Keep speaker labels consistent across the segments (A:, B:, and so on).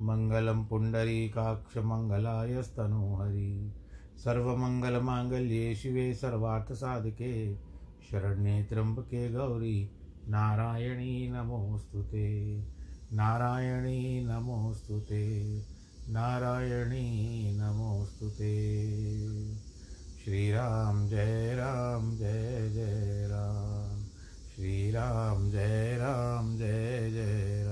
A: मङ्गलं पुण्डरीकाक्षमङ्गलाय स्तनोहरि सर्वमङ्गलमाङ्गल्ये शिवे सर्वार्थसाधके, शरण्ये त्र्यम्बके गौरी, नारायणी नमोऽस्तु ते। नारायणी नमोऽस्तु ते। नारायणी नमोऽस्तु ते। श्रीराम जय राम जय जय राम। श्रीराम जय राम जय जय राम।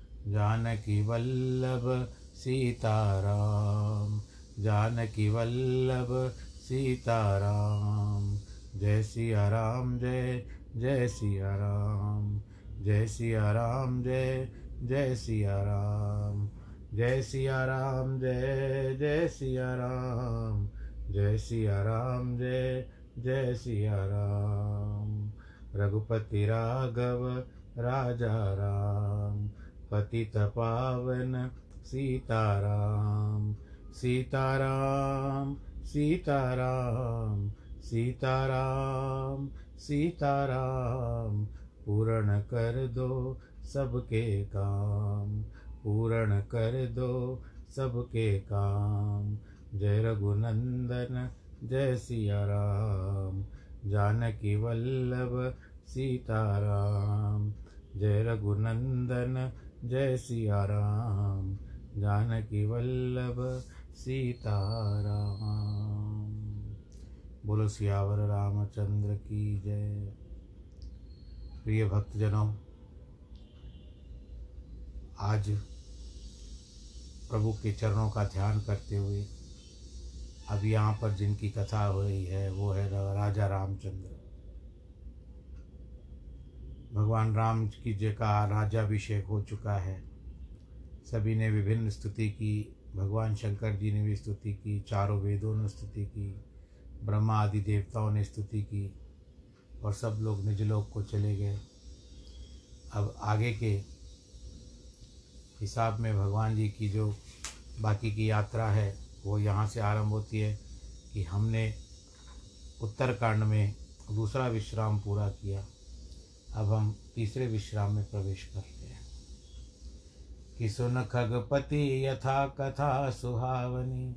A: जानकी वल्लभ सीताराम, जानकी वल्लभ सीताराम। जय सिया राम, जय जय सिया राम। जय सिया राम, जय जय सिया राम। जय सिया राम, जय जय सिया राम। जय सिया राम, जय जय सिया राम। रघुपति राघव राजा राम। पतित पावन सीताराम सीताराम सीताराम सीताराम सीताराम, पूर्ण कर दो सबके काम, पूर्ण कर दो सबके काम। जय रघुनंदन, जय सिया राम जानकी वल्लभ सीताराम। जय रघुनंदन जय सिया राम जानकी वल्लभ सीताराम। बोलो सियावर रामचंद्र की जय। प्रिय भक्तजनों, आज प्रभु के चरणों का ध्यान करते हुए, अब यहाँ पर जिनकी कथा हो रही है, वो है राजा रामचंद्र। भगवान राम की जय का राज्याभिषेक हो चुका है। सभी ने विभिन्न स्तुति की, भगवान शंकर जी ने भी स्तुति की, चारों वेदों ने स्तुति की, ब्रह्मा आदि देवताओं ने स्तुति की और सब लोग निज लोक को चले गए। अब आगे के हिसाब में भगवान जी की जो बाकी की यात्रा है, वो यहाँ से आरंभ होती है कि हमने उत्तरकांड में दूसरा विश्राम पूरा किया। अब हम तीसरे विश्राम में प्रवेश करते हैं। कि सुन खगपति यथा कथा सुहावनी,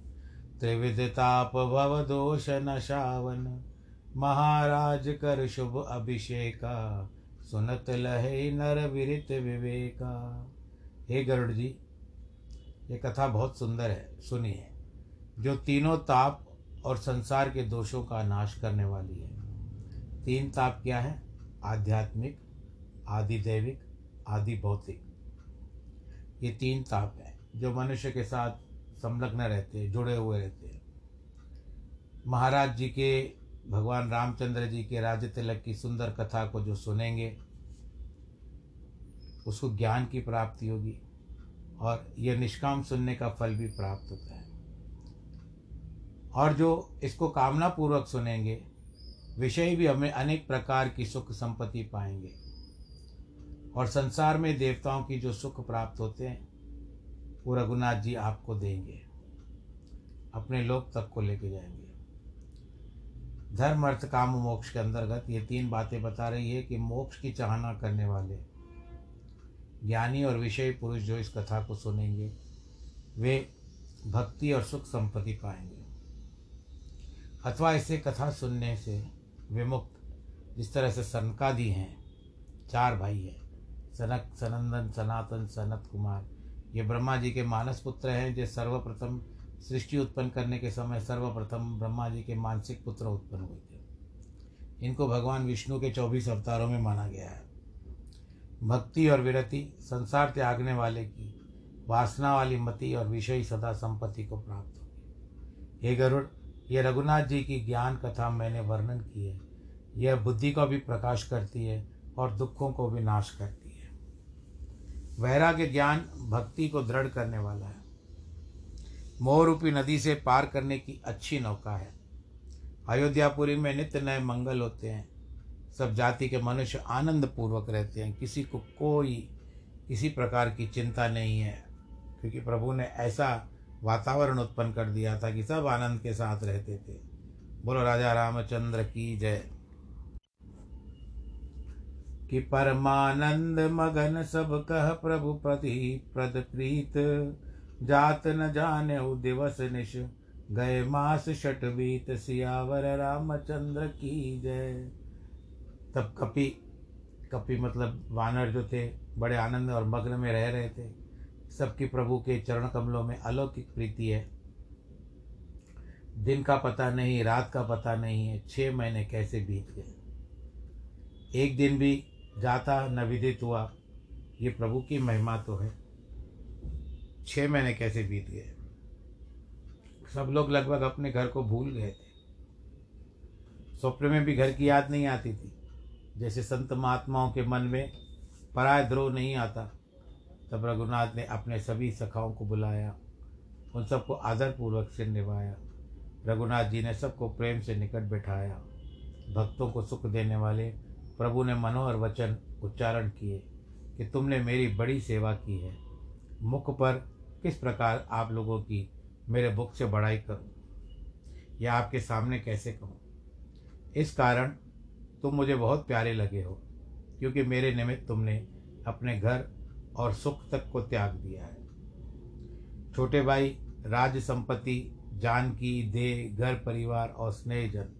A: त्रिविध ताप भव दोष नशावन महाराज कर शुभ अभिषेका, सुनत लहे नर विरित विवेका। हे गरुड़ जी, ये कथा बहुत सुंदर है, सुनिए। जो तीनों ताप और संसार के दोषों का नाश करने वाली है, तीन ताप क्या है? आध्यात्मिक आदि दैविक आदि भौतिक ये तीन ताप है, जो मनुष्य के साथ संलग्न रहते हैं, जुड़े हुए रहते हैं। महाराज जी के, भगवान रामचंद्र जी के राज्य तिलक की सुंदर कथा को जो सुनेंगे, उसको ज्ञान की प्राप्ति होगी और यह निष्काम सुनने का फल भी प्राप्त होता है। और जो इसको कामना पूर्वक सुनेंगे विषय भी हमें अनेक प्रकार की सुख संपत्ति पाएँगे। और संसार में देवताओं की जो सुख प्राप्त होते हैं, वो रघुनाथ जी आपको देंगे। अपने लोक तक को लेके जाएँगे। धर्म, अर्थ, काम, मोक्ष के अंतर्गत ये तीन बातें बता रही है कि मोक्ष की चाहना करने वाले, ज्ञानी और विषय पुरुष जो इस कथा को सुनेंगे, वे भक्ति और सुख संपत्ति पाएँगे। अथवा इसे कथा सुनने से विमुक्त, जिस तरह से सनकादि हैं, चार भाई हैं, सनक, सनंदन, सनातन, सनत कुमार। ये ब्रह्मा जी के मानस पुत्र हैं, जो सर्वप्रथम सृष्टि उत्पन्न करने के समय सर्वप्रथम ब्रह्मा जी के मानसिक पुत्र उत्पन्न हुए थे। इनको भगवान विष्णु के चौबीस अवतारों में माना गया है। भक्ति और विरति, संसार त्यागने वाले की वासना वाली मति और विषयी सदा संपत्ति को प्राप्त होगी। हे गरुड़ ये रघुनाथ जी की ज्ञान कथा मैंने वर्णन की है। यह बुद्धि को भी प्रकाश करती है और दुखों को भी नाश करती है। वैराग्य ज्ञान भक्ति को दृढ़ करने वाला है। मोहरूपी नदी से पार करने की अच्छी नौका है। अयोध्यापुरी में नित्य नए मंगल होते हैं। सब जाति के मनुष्य आनंद पूर्वक रहते हैं। किसी को कोई, किसी प्रकार की चिंता नहीं है, क्योंकि प्रभु ने ऐसा वातावरण उत्पन्न कर दिया था कि सब आनंद के साथ रहते थे। बोलो, राजा रामचंद्र की जय। कि परमानंद मगन सब कह, प्रभु प्रति प्रद प्रीत। जात न जाने दिवस निश, गए मास शट बीत। सियावर रामचंद्र की जय। तब कपि कपि मतलब वानर जो थे, बड़े आनंद और मग्न में रह रहे थे। सबकी प्रभु के चरण कमलों में अलौकिक प्रीति है। दिन का पता नहीं, रात का पता नहीं है छः महीने कैसे बीत गए। एक दिन भी जाता न विदित हुआ, ये प्रभु की महिमा तो है। छः महीने कैसे बीत गए। सब लोग लगभग अपने घर को भूल गए थे। स्वप्न में भी घर की याद नहीं आती थी। जैसे संत महात्माओं के मन में पराय द्रोह नहीं आता। तब रघुनाथ ने अपने सभी सखाओं को बुलाया, उन सबको आदरपूर्वक से निभाया। रघुनाथ जी ने सबको प्रेम से निकट बैठाया। भक्तों को सुख देने वाले प्रभु ने मनोहर वचन उच्चारण किए कि तुमने मेरी बड़ी सेवा की है। मुख पर किस प्रकार आप लोगों की मेरे बुक से बड़ाई करूँ? या आपके सामने कैसे कहूँ? इस कारण तुम मुझे बहुत प्यारे लगे हो, क्योंकि मेरे निमित्त तुमने अपने घर और सुख तक को त्याग दिया है। छोटे भाई, राज संपत्ति, जानकी, देह, घर, परिवार और स्नेहजन।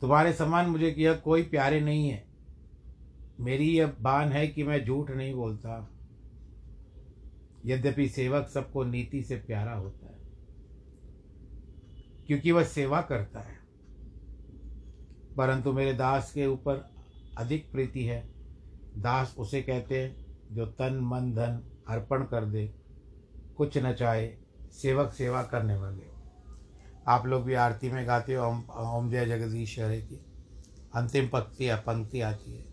A: तुम्हारे समान मुझे किया कोई प्यारे नहीं है। मेरी यह बान है कि मैं झूठ नहीं बोलता। यद्यपि सेवक सबको नीति से प्यारा होता है, क्योंकि वह सेवा करता है। परंतु मेरे दास के ऊपर अधिक प्रीति है। दास उसे कहते हैं, जो तन, मन, धन अर्पण कर दे, कुछ न चाहे, सेवक सेवा करने वाले आप लोग भी आरती में गाते हो, ओम जय जगदीश हरे की। अंतिम पंक्ति या पंक्ति आती है।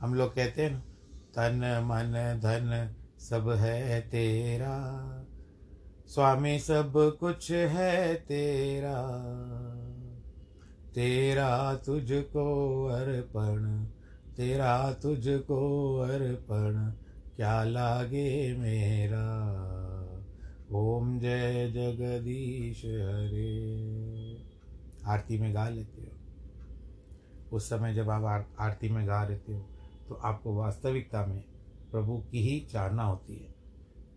A: हम लोग कहते हैं तन, मन, धन सब है तेरा, स्वामी सब कुछ है तेरा तेरा तुझको अर्पण तेरा तुझको अर्पण, क्या लागे मेरा? ओम जय जगदीश हरे। आरती में गा लेते हो। उस समय जब आप आरती में गा लेते हो तो आपको वास्तविकता में प्रभु की ही चाहना होती है।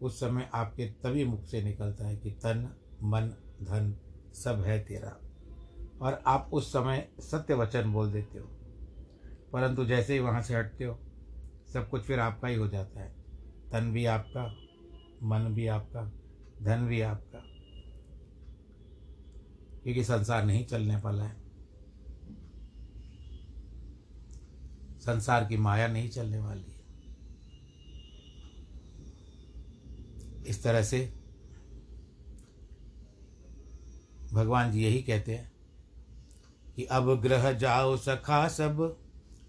A: उस समय आपके तभी मुख से निकलता है कि तन, मन, धन सब है तेरा। और आप उस समय सत्य वचन बोल देते हो। परंतु जैसे ही वहाँ से हटते हो, सब कुछ फिर आपका ही हो जाता है। तन भी आपका, मन भी आपका, धन भी आपका। क्योंकि संसार नहीं चलने वाला है। संसार की माया नहीं चलने वाली है। इस तरह से भगवान जी यही कहते हैं कि, अब ग्रह जाओ सखा सब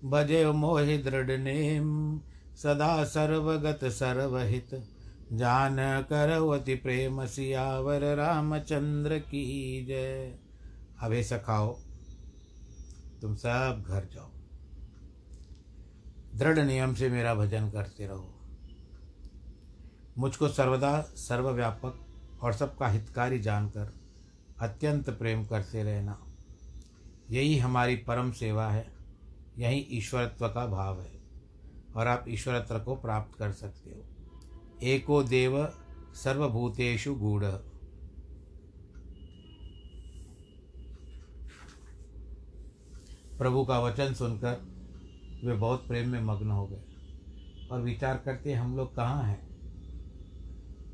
A: भजे मोहि दृढ़ नेम, सदा सर्वगत सर्वहित। जान करवती प्रेम सियावर, रामचंद्र की जय। अबे सखाओ, तुम सब घर जाओ। दृढ़ नियम से मेरा भजन करते रहो। मुझको सर्वदा सर्वव्यापक और सबका हितकारी जानकर अत्यंत प्रेम करते रहना। यही हमारी परम सेवा है। यही ईश्वरत्व का भाव है। और आप ईश्वरत्व को प्राप्त कर सकते हो। एको देव सर्वभूतेषु गूढ़। प्रभु का वचन सुनकर वे बहुत प्रेम में मग्न हो गए और विचार करते, हम लोग कहाँ हैं?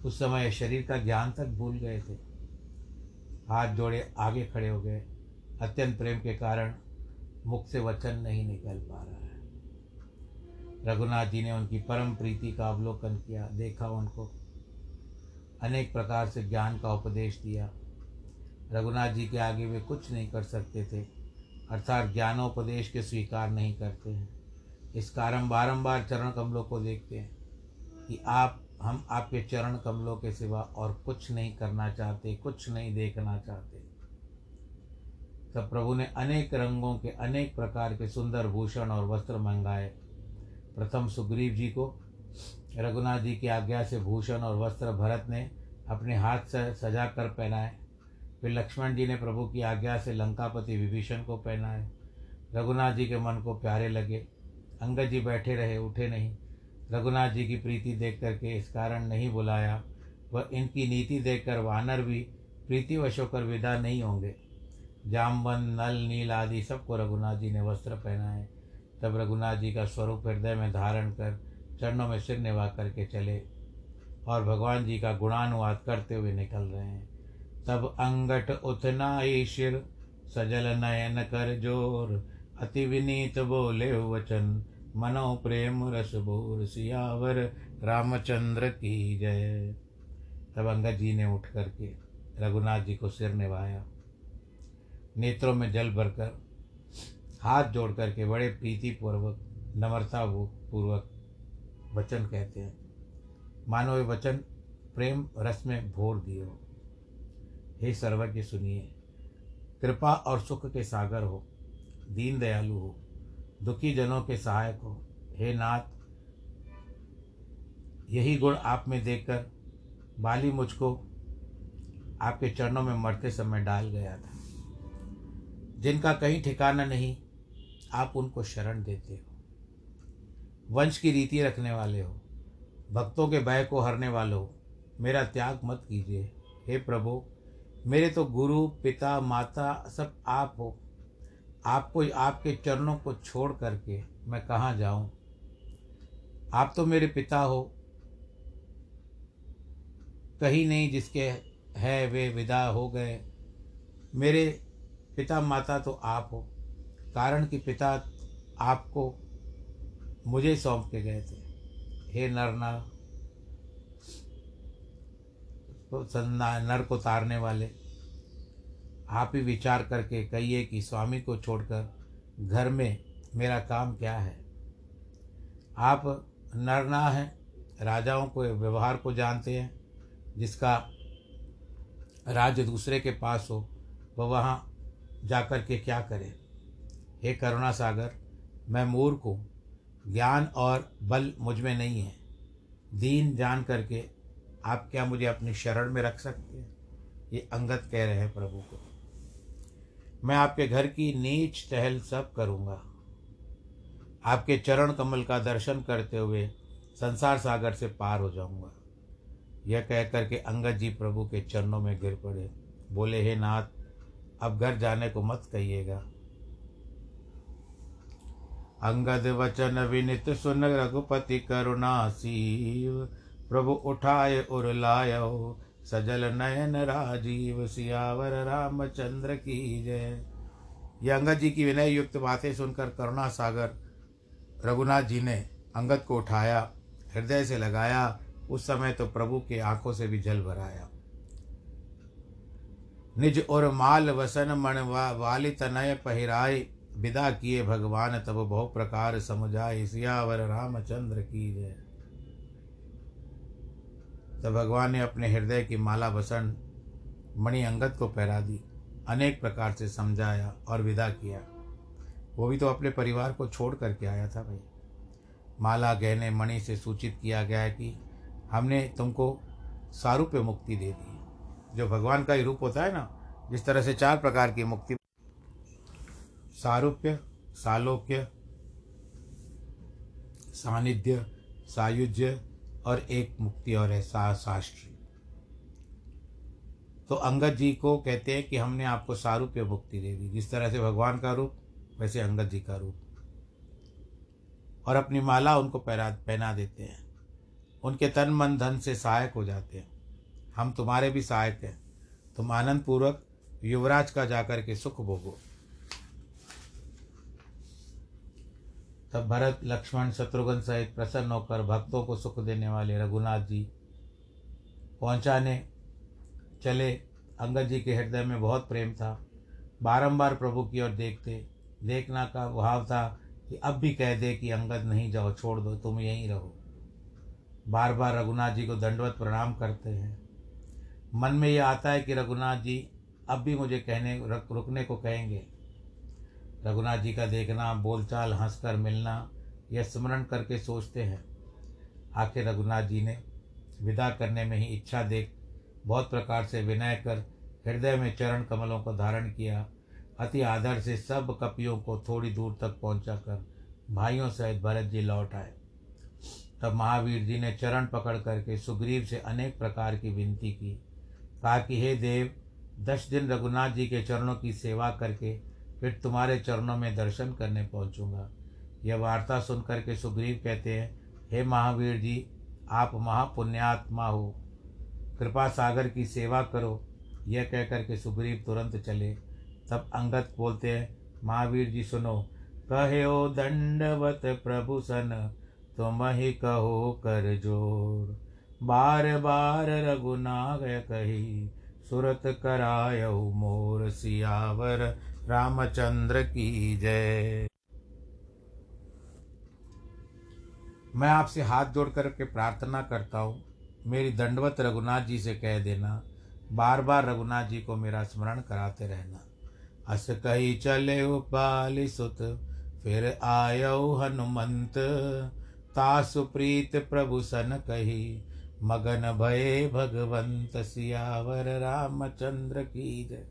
A: उस समय शरीर का ज्ञान तक भूल गए थे। हाथ जोड़े आगे खड़े हो गए। अत्यंत प्रेम के कारण मुख से वचन नहीं निकल पा रहा है। रघुनाथ जी ने उनकी परम प्रीति का अवलोकन किया, देखा उनको। अनेक प्रकार से ज्ञान का उपदेश दिया। रघुनाथ जी के आगे वे कुछ नहीं कर सकते थे, अर्थात ज्ञानोपदेश के स्वीकार नहीं करते हैं। इस कारण बारंबार चरण कमलों को देखते हैं कि आप, हम आपके चरण कमलों के सिवा और कुछ नहीं करना चाहते, कुछ नहीं देखना चाहते। तब प्रभु ने अनेक रंगों के अनेक प्रकार के सुंदर भूषण और वस्त्र मंगाए। प्रथम सुग्रीव जी को रघुनाथ जी की आज्ञा से भूषण और वस्त्र भरत ने अपने हाथ से सजा कर पहनाए। फिर लक्ष्मण जी ने प्रभु की आज्ञा से लंकापति विभीषण को पहनाए। रघुनाथ जी के मन को प्यारे लगे। अंगद जी बैठे रहे, उठे नहीं। रघुनाथ जी की प्रीति देख करके इस कारण नहीं बुलाया। वह इनकी नीति देखकर वानर भी प्रीतिवश होकर विदा नहीं होंगे। जामबन, नल, नील आदि, सबको रघुनाथ जी ने वस्त्र पहनाए। तब रघुनाथ जी का स्वरूप हृदय में धारण कर चरणों में सिर निभा करके चले और भगवान जी का गुणानुवाद करते हुए निकल रहे हैं। तब अंगठ उतना ही शिर, सजल नयन कर ज़ोर, अति विनीत बोले वचन, मनो प्रेम रस बोर सियावर, रामचंद्र की जय। तब अंगद जी ने उठ करके रघुनाथ जी को सिर निभाया। नेत्रों में जल भरकर हाथ जोड़ करके बड़े प्रीतिपूर्वक नम्रता पूर्वक वचन कहते हैं। मानो वे वचन प्रेम रस में भोर दिए हो। हे सर्वज्ञ, सुनिए। कृपा और सुख के सागर हो, दीन दयालु हो, दुखी जनों के सहायक हो। हे नाथ, यही गुण आप में देखकर बाली मुझको आपके चरणों में मरते समय डाल गया था। जिनका कहीं ठिकाना नहीं, आप उनको शरण देते हो। वंश की रीति रखने वाले हो, भक्तों के भय को हरने वाले हो, मेरा त्याग मत कीजिए। हे प्रभु, मेरे तो गुरु, पिता, माता सब आप हो। आपको आपके चरणों को छोड़ करके मैं कहाँ जाऊँ? आप तो मेरे पिता हो। कहीं नहीं जिसके है वे विदा हो गए। मेरे पिता माता तो आप हो। कारण कि पिता आपको मुझे सौंप के गए थे। हे नरना तो नर को तारने वाले, आप ही विचार करके कहिए कि स्वामी को छोड़कर घर में मेरा काम क्या है? आप नरना हैं, राजाओं को व्यवहार को जानते हैं, जिसका राज्य दूसरे के पास हो, वह वहाँ जाकर के क्या करें? हे करुणा सागर, मैं मूर्ख हूँ। ज्ञान और बल मुझमें नहीं है। दीन जान करके आप क्या मुझे अपनी शरण में रख सकते हैं? ये अंगत कह रहे हैं प्रभु को। मैं आपके घर की नीच टहल सब करूँगा। आपके चरण कमल का दर्शन करते हुए संसार सागर से पार हो जाऊँगा। यह कह करके अंगद जी प्रभु के चरणों में गिर पड़े। बोले, हे नाथ अब घर जाने को मत कहिएगा। अंगद वचन विनित सुन रघुपति करुणासीव प्रभु उठाए उर लायो, सजल नयन राजीव, सियावर रामचंद्र की जय। ये अंगद जी की विनय युक्त बातें सुनकर करुणा सागर रघुनाथ जी ने अंगद को उठाया, हृदय से लगाया, उस समय तो प्रभु के आँखों से भी जल भराया। निज और माल वसन मन वा, वाली तनय पहिराय विदा किए भगवान तब बहु प्रकार समझाए सियावर रामचंद्र की जय। तब भगवान ने अपने हृदय की माला वसन मणि अंगद को पहरा दी। अनेक प्रकार से समझाया और विदा किया। वो भी तो अपने परिवार को छोड़ करके आया था भाई। माला गहने मणि से सूचित किया गया कि हमने तुमको सारूप्य मुक्ति दे दी। जो भगवान का ही रूप होता है ना, जिस तरह से चार प्रकार की मुक्ति। सारूप्य, सालोक्य, सानिध्य, सायुज्य और एक मुक्ति और है सा, शास्त्री। तो अंगद जी को कहते हैं कि हमने आपको सारूप्य मुक्ति दे दी। जिस तरह से भगवान का रूप, वैसे अंगद जी का रूप। और अपनी माला उनको पहना पहना देते हैं। उनके तन मन धन से सहायक हो जाते हैं। हम तुम्हारे भी सहायक हैं। तुम आनंद पूर्वक युवराज का जाकर के सुख भोगो। तब भरत, लक्ष्मण, शत्रुघ्न सहित प्रसन्न होकर भक्तों को सुख देने वाले रघुनाथ जी पहुँचाने चले। अंगद जी के हृदय में बहुत प्रेम था। बारंबार प्रभु की ओर देखते, देखना का भाव था कि अब भी कह दे कि अंगद नहीं जाओ, छोड़ दो, तुम यहीं रहो। बार बार रघुनाथ जी को दंडवत प्रणाम करते हैं। मन में ये आता है कि रघुनाथ जी अब भी मुझे कहने रुकने को कहेंगे। रघुनाथ जी का देखना, बोलचाल, हंसकर मिलना, यह स्मरण करके सोचते हैं। आखिर रघुनाथ जी ने विदा करने में ही इच्छा देख, बहुत प्रकार से विनय कर, हृदय में चरण कमलों को धारण किया। अति आदर से सब कपियों को थोड़ी दूर तक पहुँचा कर भाइयों सहित भरत जी लौट आए। तब महावीर जी ने चरण पकड़ करके सुग्रीव से अनेक प्रकार की विनती की। कहा कि हे देव, दस दिन रघुनाथ जी के चरणों की सेवा करके फिर तुम्हारे चरणों में दर्शन करने पहुंचूँगा। यह वार्ता सुन करके सुग्रीव कहते हैं, हे महावीर जी, आप महापुण्यात्मा हो। कृपा सागर की सेवा करो। यह कह करके सुग्रीव तुरंत चले। तब अंगत बोलते हैं, महावीर जी, सुनो। कहे ओ दंडवत प्रभु सन, तुम ही कहो कर ज़ोर। बार बार रघुनाग कही, सुरत कराय मोर सियावर, रामचंद्र की जय। मैं आपसे हाथ जोड़ करके प्रार्थना करता हूँ, मेरी दंडवत रघुनाथ जी से कह देना, बार बार रघुनाथ जी को मेरा स्मरण कराते रहना। अस कही, चले उपाली सुत, फिर आयो हनुमंत, तासु प्रीत प्रभु सन कही मगन भये भगवंत सियावर रामचंद्र की जय।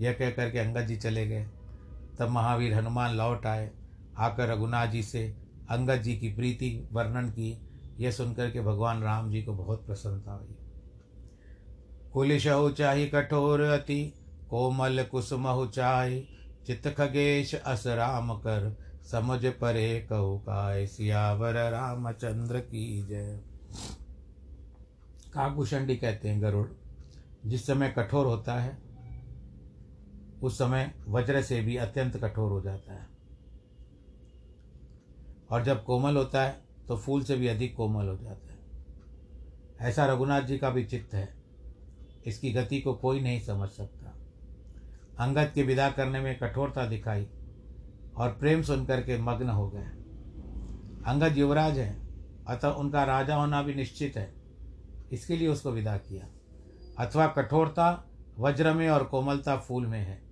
A: यह कह करके अंगद जी चले गए। तब महावीर हनुमान लौट आए। आकर रघुनाथ जी से अंगद जी की प्रीति वर्णन की। यह सुनकर के भगवान राम जी को बहुत प्रसन्नता हुई। कुलिश चाही कठोर अति, कोमल कुसुम चाय चित खगेश अस राम कर, समझ परे कहु काय सियावर रामचंद्र की जय। काकुशंडी कहते हैं गरुड़, जिस समय कठोर होता है, उस समय वज्र से भी अत्यंत कठोर हो जाता है। और जब कोमल होता है तो फूल से भी अधिक कोमल हो जाता है। ऐसा रघुनाथ जी का भी चित्त है। इसकी गति को कोई नहीं समझ सकता। अंगद के विदा करने में कठोरता दिखाई और प्रेम सुनकर के मग्न हो गए। अंगद युवराज हैं, अतः उनका राजा होना भी निश्चित है। इसके लिए उसको विदा किया। अथवा कठोरता, वज्र में और कोमलता फूल में है।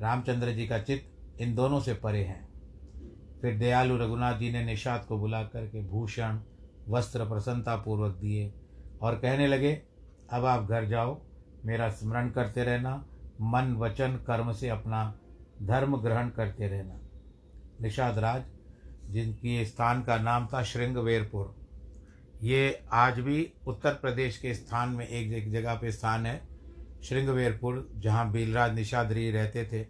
A: रामचंद्र जी का चित्त इन दोनों से परे हैं। फिर दयालु रघुनाथ जी ने निषाद को बुला करके भूषण, वस्त्र प्रसन्नतापूर्वक दिए और कहने लगे, अब आप घर जाओ, मेरा स्मरण करते रहना, मन, वचन, कर्म से अपना धर्म ग्रहण करते रहना। निषाद राज, जिनकी स्थान का नाम था श्रृंगवेरपुर ये आज भी उत्तर प्रदेश के स्थान में एक जगह पे स्थान है, श्रृंगवेरपुर, जहाँ बीलराज निषादरी रहते थे।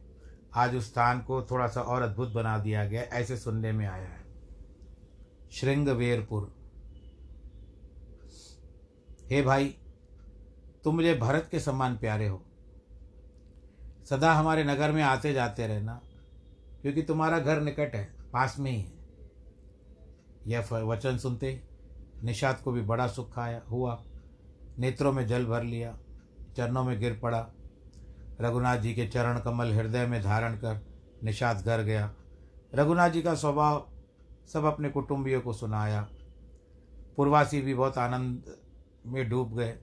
A: आज उस स्थान को थोड़ा सा और अद्भुत बना दिया गया, ऐसे सुनने में आया है। श्रृंगवेरपुर। हे भाई, तुम मुझे भरत के समान प्यारे हो। सदा हमारे नगर में आते जाते रहना, क्योंकि तुम्हारा घर निकट है, पास में ही है। यह वचन सुनते निषाद को भी बड़ा सुख आया, हुआ। नेत्रों में जल भर लिया, चरणों में गिर पड़ा। रघुनाथ जी के चरण कमल हृदय में धारण कर निषाद घर गया। रघुनाथ जी का स्वभाव सब अपने कुटुंबियों को सुनाया। पूर्वासी भी बहुत आनंद में डूब गए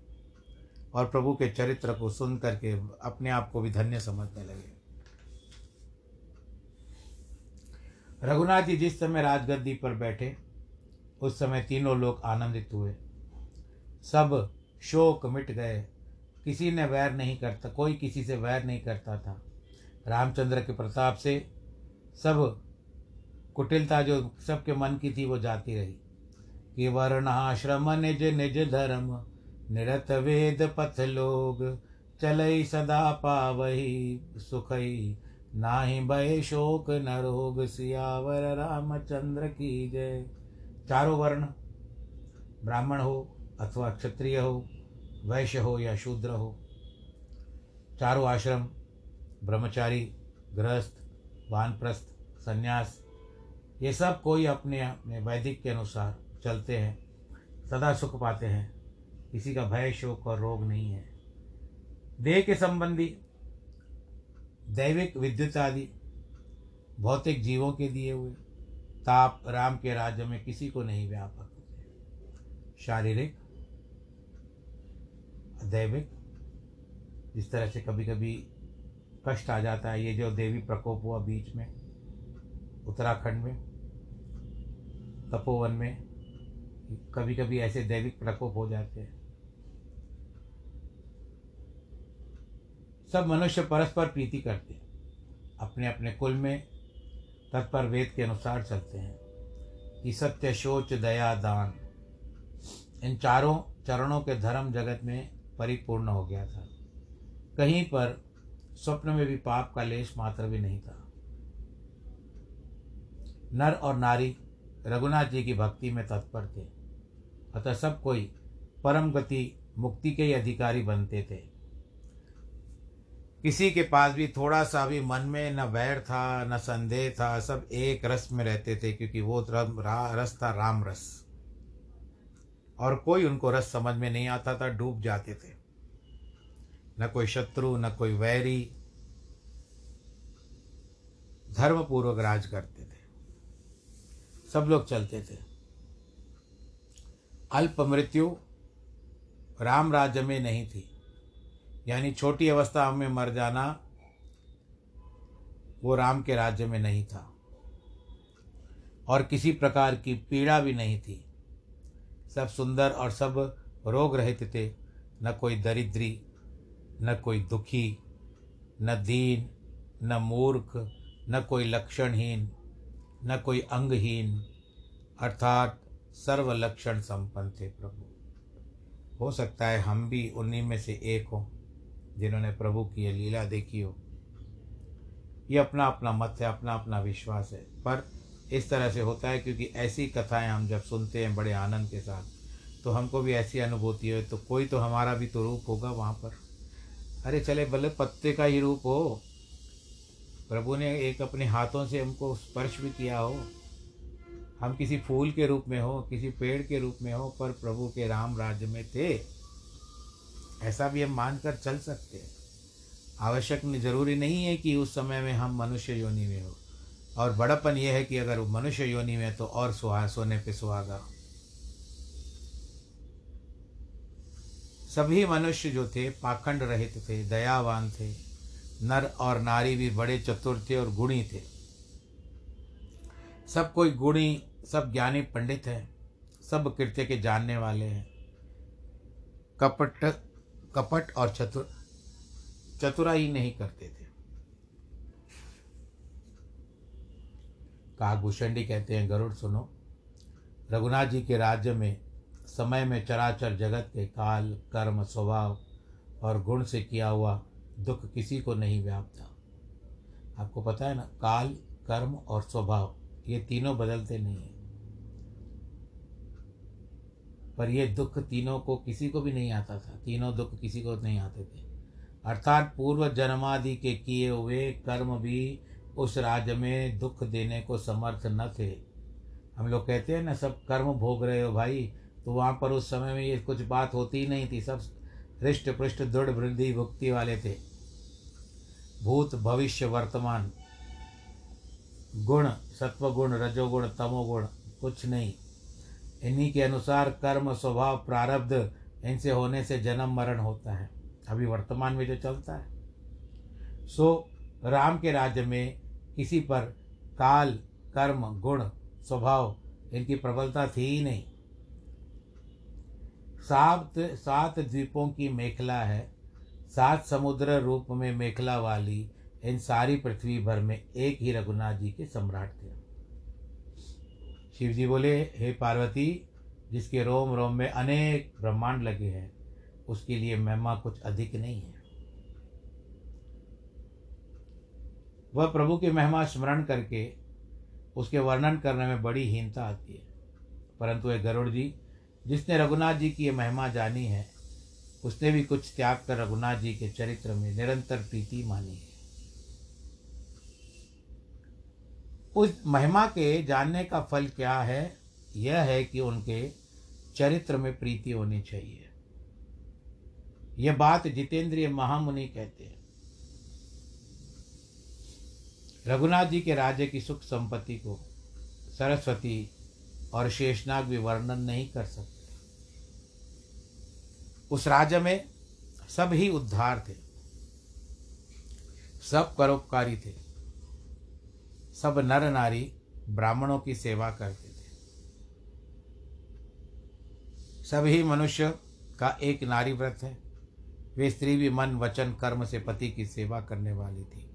A: और प्रभु के चरित्र को सुन करके अपने आप को भी धन्य समझने लगे। रघुनाथ जी जिस समय राजगद्दी पर बैठे उस समय तीनों लोग आनंदित हुए। सब शोक मिट गए। किसी ने वैर नहीं करता, कोई किसी से वैर नहीं करता था। रामचंद्र के प्रताप से सब कुटिलता जो सबके मन की थी, वो जाती रही। कि वर्णाश्रम, निज निज धर्म, निरत वेद पथ लोग, चलई सदा पावही सुखई। नाही भय शोक न रोग, सियावर रामचंद्र की जय। चारों वर्ण, ब्राह्मण हो अथवा क्षत्रिय हो, वैश्य हो या शूद्र हो। चारों आश्रम, ब्रह्मचारी, गृहस्थ, वानप्रस्थ, संन्यास, ये सब कोई अपने अपने वैदिक के अनुसार चलते हैं, सदा सुख पाते हैं। किसी का भय, शोक और रोग नहीं है। देह के संबंधी दैविक, विद्युत आदि भौतिक जीवों के दिए हुए ताप राम के राज्य में किसी को नहीं व्यापक। शारीरिक, दैविक, जिस तरह से कभी कभी कष्ट आ जाता है, ये जो देवी प्रकोप हुआ बीच में, उत्तराखंड में, तपोवन में कभी कभी ऐसे दैविक प्रकोप हो जाते हैं। सब मनुष्य परस्पर प्रीति करते हैं। अपने अपने कुल में तत्पर वेद के अनुसार चलते हैं। कि सत्य, शोच, दया, दान। इन चारों चरणों के धर्म जगत में परिपूर्ण हो गया था। कहीं पर स्वप्न में भी पाप का लेश मात्र भी नहीं था। नर और नारी रघुनाथ जी की भक्ति में तत्पर थे। अतः सब कोई परम गति मुक्ति के ही अधिकारी बनते थे। किसी के पास भी थोड़ा सा भी मन में न वैर था, न संदेह था, सब एक रस में रहते थे, क्योंकि वो रस था राम रस। और कोई उनको रस समझ में नहीं आता था, डूब जाते थे। न कोई शत्रु, न कोई वैरी। धर्मपूर्वक राज करते थे। सब लोग चलते थे। अल्प मृत्यु राम राज्य में नहीं थी। यानी छोटी अवस्था में मर जाना वो राम के राज्य में नहीं था। और किसी प्रकार की पीड़ा भी नहीं थी। सब सुंदर और सब रोग रहित थे। न कोई दरिद्री, न कोई दुखी, न दीन, न मूर्ख, न कोई लक्षणहीन, न कोई अंगहीन, अर्थात सर्व लक्षण संपन्न थे प्रभु। हो सकता है हम भी उन्हीं में से एक हों। जिन्होंने प्रभु की ये लीला देखी हो। ये अपना अपना मत है अपना अपना विश्वास है। पर इस तरह से होता है क्योंकि ऐसी कथाएँ हम जब सुनते हैं बड़े आनंद के साथ तो हमको भी ऐसी अनुभूति हो तो कोई तो हमारा भी तो रूप होगा वहाँ पर। अरे चले, भले पत्ते का ही रूप हो। प्रभु ने एक अपने हाथों से हमको स्पर्श भी किया हो। हम किसी फूल के रूप में हो, किसी पेड़ के रूप में हो, पर प्रभु के राम राज्य में थे। ऐसा भी हम मानकर चल सकते हैं। आवश्यक ज़रूरी नहीं है कि उस समय में हम मनुष्य योनि में हो। और बड़प्पन यह है कि अगर मनुष्य योनि में तो और सुहा, सोने पे सुहागा सभी मनुष्य जो थे, पाखंड रहित थे, दयावान थे, नर और नारी भी बड़े चतुर थे और गुणी थे। सब कोई गुणी, सब ज्ञानी पंडित हैं, सब कृत्य के जानने वाले हैं। कपट कपट और चतुर चतुराई नहीं करते थे। काकभूषणी कहते हैं, गरुड़ सुनो, रघुनाथ जी के राज्य में, समय में चराचर जगत के काल, कर्म, स्वभाव और गुण से किया हुआ दुख किसी को नहीं व्यापता आपको पता है ना, काल, कर्म और स्वभाव, ये तीनों बदलते नहीं हैं। पर ये दुख तीनों को किसी को भी नहीं आता था। तीनों दुख किसी को नहीं आते थे। अर्थात पूर्व जन्मादि के किए हुए कर्म भी उस राज्य में दुख देने को समर्थ न थे। हम लोग कहते हैं ना, सब कर्म भोग रहे हो भाई तो वहाँ पर उस समय में ये कुछ बात होती नहीं थी। सब हृष्ट पृष्ठ दृढ़ वृद्धि भुक्ति वाले थे। भूत, भविष्य, वर्तमान। गुण, सत्वगुण, रजोगुण, तमोगुण, कुछ नहीं। इन्हीं के अनुसार कर्म, स्वभाव, प्रारब्ध इनसे होने से जन्म, मरण होता है। अभी वर्तमान में जो चलता है। सो, राम के राज्य में किसी पर काल, कर्म, गुण, स्वभाव इनकी प्रबलता थी ही नहीं। सात सात द्वीपों की मेखला है। सात समुद्र रूप में मेखला वाली इन सारी पृथ्वी भर में एक ही रघुनाथ जी के सम्राट थे। शिव जी बोले, हे पार्वती, जिसके रोम रोम में अनेक ब्रह्मांड लगे हैं, उसके लिए महिमा कुछ अधिक नहीं है। वह प्रभु की महिमा स्मरण करके उसके वर्णन करने में बड़ी हीनता आती है। परंतु ये गरुड़ जी, जिसने रघुनाथ जी की ये महिमा जानी है, उसने भी कुछ त्याग कर रघुनाथ जी के चरित्र में निरंतर प्रीति मानी है। उस महिमा के जानने का फल क्या है? यह है कि उनके चरित्र में प्रीति होनी चाहिए। यह बात जितेंद्रिय महामुनि कहते हैं। रघुनाथ जी के राज्य की सुख संपत्ति को सरस्वती और शेषनाग भी वर्णन नहीं कर सकते। उस राज्य में सब ही उद्धार थे। सब परोपकारी थे। सब नर नारी ब्राह्मणों की सेवा करते थे। सभी मनुष्य का एक नारी व्रत है। वे स्त्री भी मन, वचन, कर्म से पति की सेवा करने वाली थी।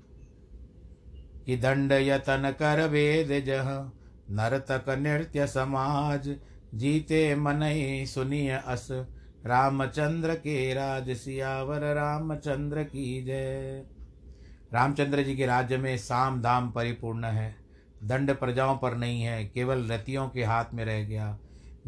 A: कि दंड यतन कर वेद जह, नर्तक नृत्य समाज, जीते मन ही सुनिय अस, रामचंद्र के राज सियावर, रामचंद्र की जय। रामचंद्र जी के राज्य में साम दाम परिपूर्ण है। दंड प्रजाओं पर नहीं है, केवल रतियों के हाथ में रह गया।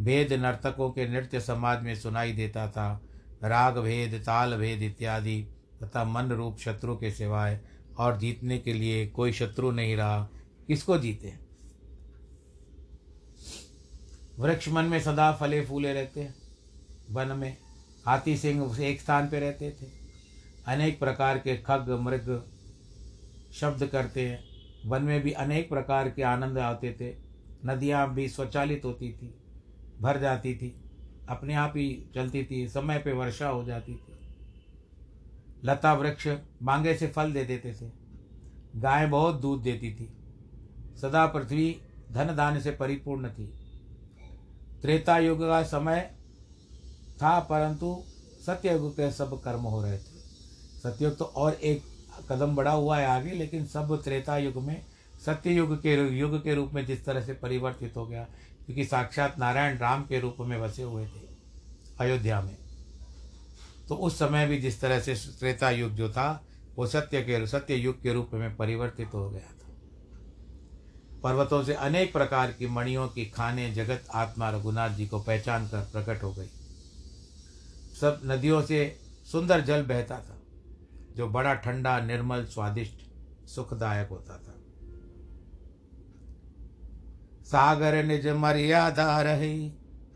A: भेद नर्तकों के नृत्य समाज में सुनाई देता था। राग भेद, ताल भेद इत्यादि, तथा मन रूप शत्रु के सिवाय और जीतने के लिए कोई शत्रु नहीं रहा। किसको जीते? वृक्ष मन में सदा फले फूले रहते वन में हाथी सिंह एक स्थान पर रहते थे। अनेक प्रकार के खग, मृग शब्द करते हैं। वन में भी अनेक प्रकार के आनंद आते थे। नदियाँ भी स्वचालित होती थी, भर जाती थी। अपने आप ही चलती थी, समय पे वर्षा हो जाती थी। लता वृक्ष मांगे से फल दे देते थे। गाय बहुत दूध देती थी। सदा पृथ्वी धन दान से परिपूर्ण थी। त्रेता युग का समय था, परंतु सत्ययुग के सब कर्म हो रहे थे। सत्ययुग तो और एक कदम बढ़ा हुआ है आगे, लेकिन सब त्रेता युग में सत्य युग के युग के रूप में जिस तरह से परिवर्तित हो गया, क्योंकि साक्षात नारायण राम के रूप में बसे हुए थे अयोध्या में। तो उस समय भी जिस तरह से त्रेता युग जो था, वो सत्य के, सत्य युग के रूप में परिवर्तित हो गया था। पर्वतों से अनेक प्रकार की मणियों की खाने जगत आत्मा रघुनाथ जी को पहचान कर प्रकट हो गई। सब नदियों से सुंदर जल बहता था। जो बड़ा ठंडा, निर्मल, स्वादिष्ट, सुखदायक होता था। सागर निज मर्यादा रही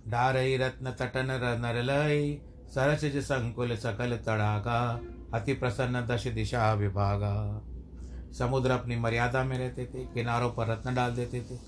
A: डारई रत्न तटन नरलई सरसिज संकुल सकल तड़ागा, अति प्रसन्न दश दिशा विभागा। समुद्र अपनी मर्यादा में रहते थे, किनारों पर रत्न डाल देते थे,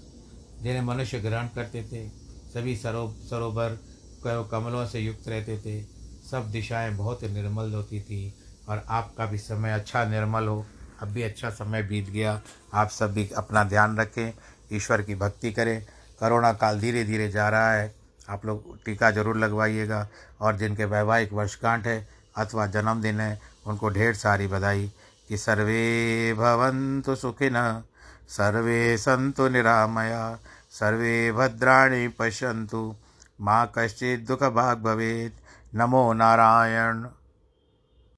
A: जिन्हें मनुष्य ग्रहण करते थे। सभी सरो, सरोवर कमलों से युक्त रहते थे, सब दिशाएँ बहुत निर्मल होती थी। और आपका भी समय अच्छा निर्मल हो। अब भी अच्छा समय बीत गया। आप सब भी अपना ध्यान रखें, ईश्वर की भक्ति करें। करोना काल धीरे धीरे जा रहा है। आप लोग टीका ज़रूर लगवाइएगा और जिनके वैवाहिक वर्षगांठ है अथवा जन्मदिन है, उनको ढेर सारी बधाई। कि सर्वे भवन्तु सुखिनः, सर्वे सन्तु निरामया, सर्वे भद्राणि पश्यन्तु। मा कश्चित् दुःखभाग् भवेत्। नमो नारायण।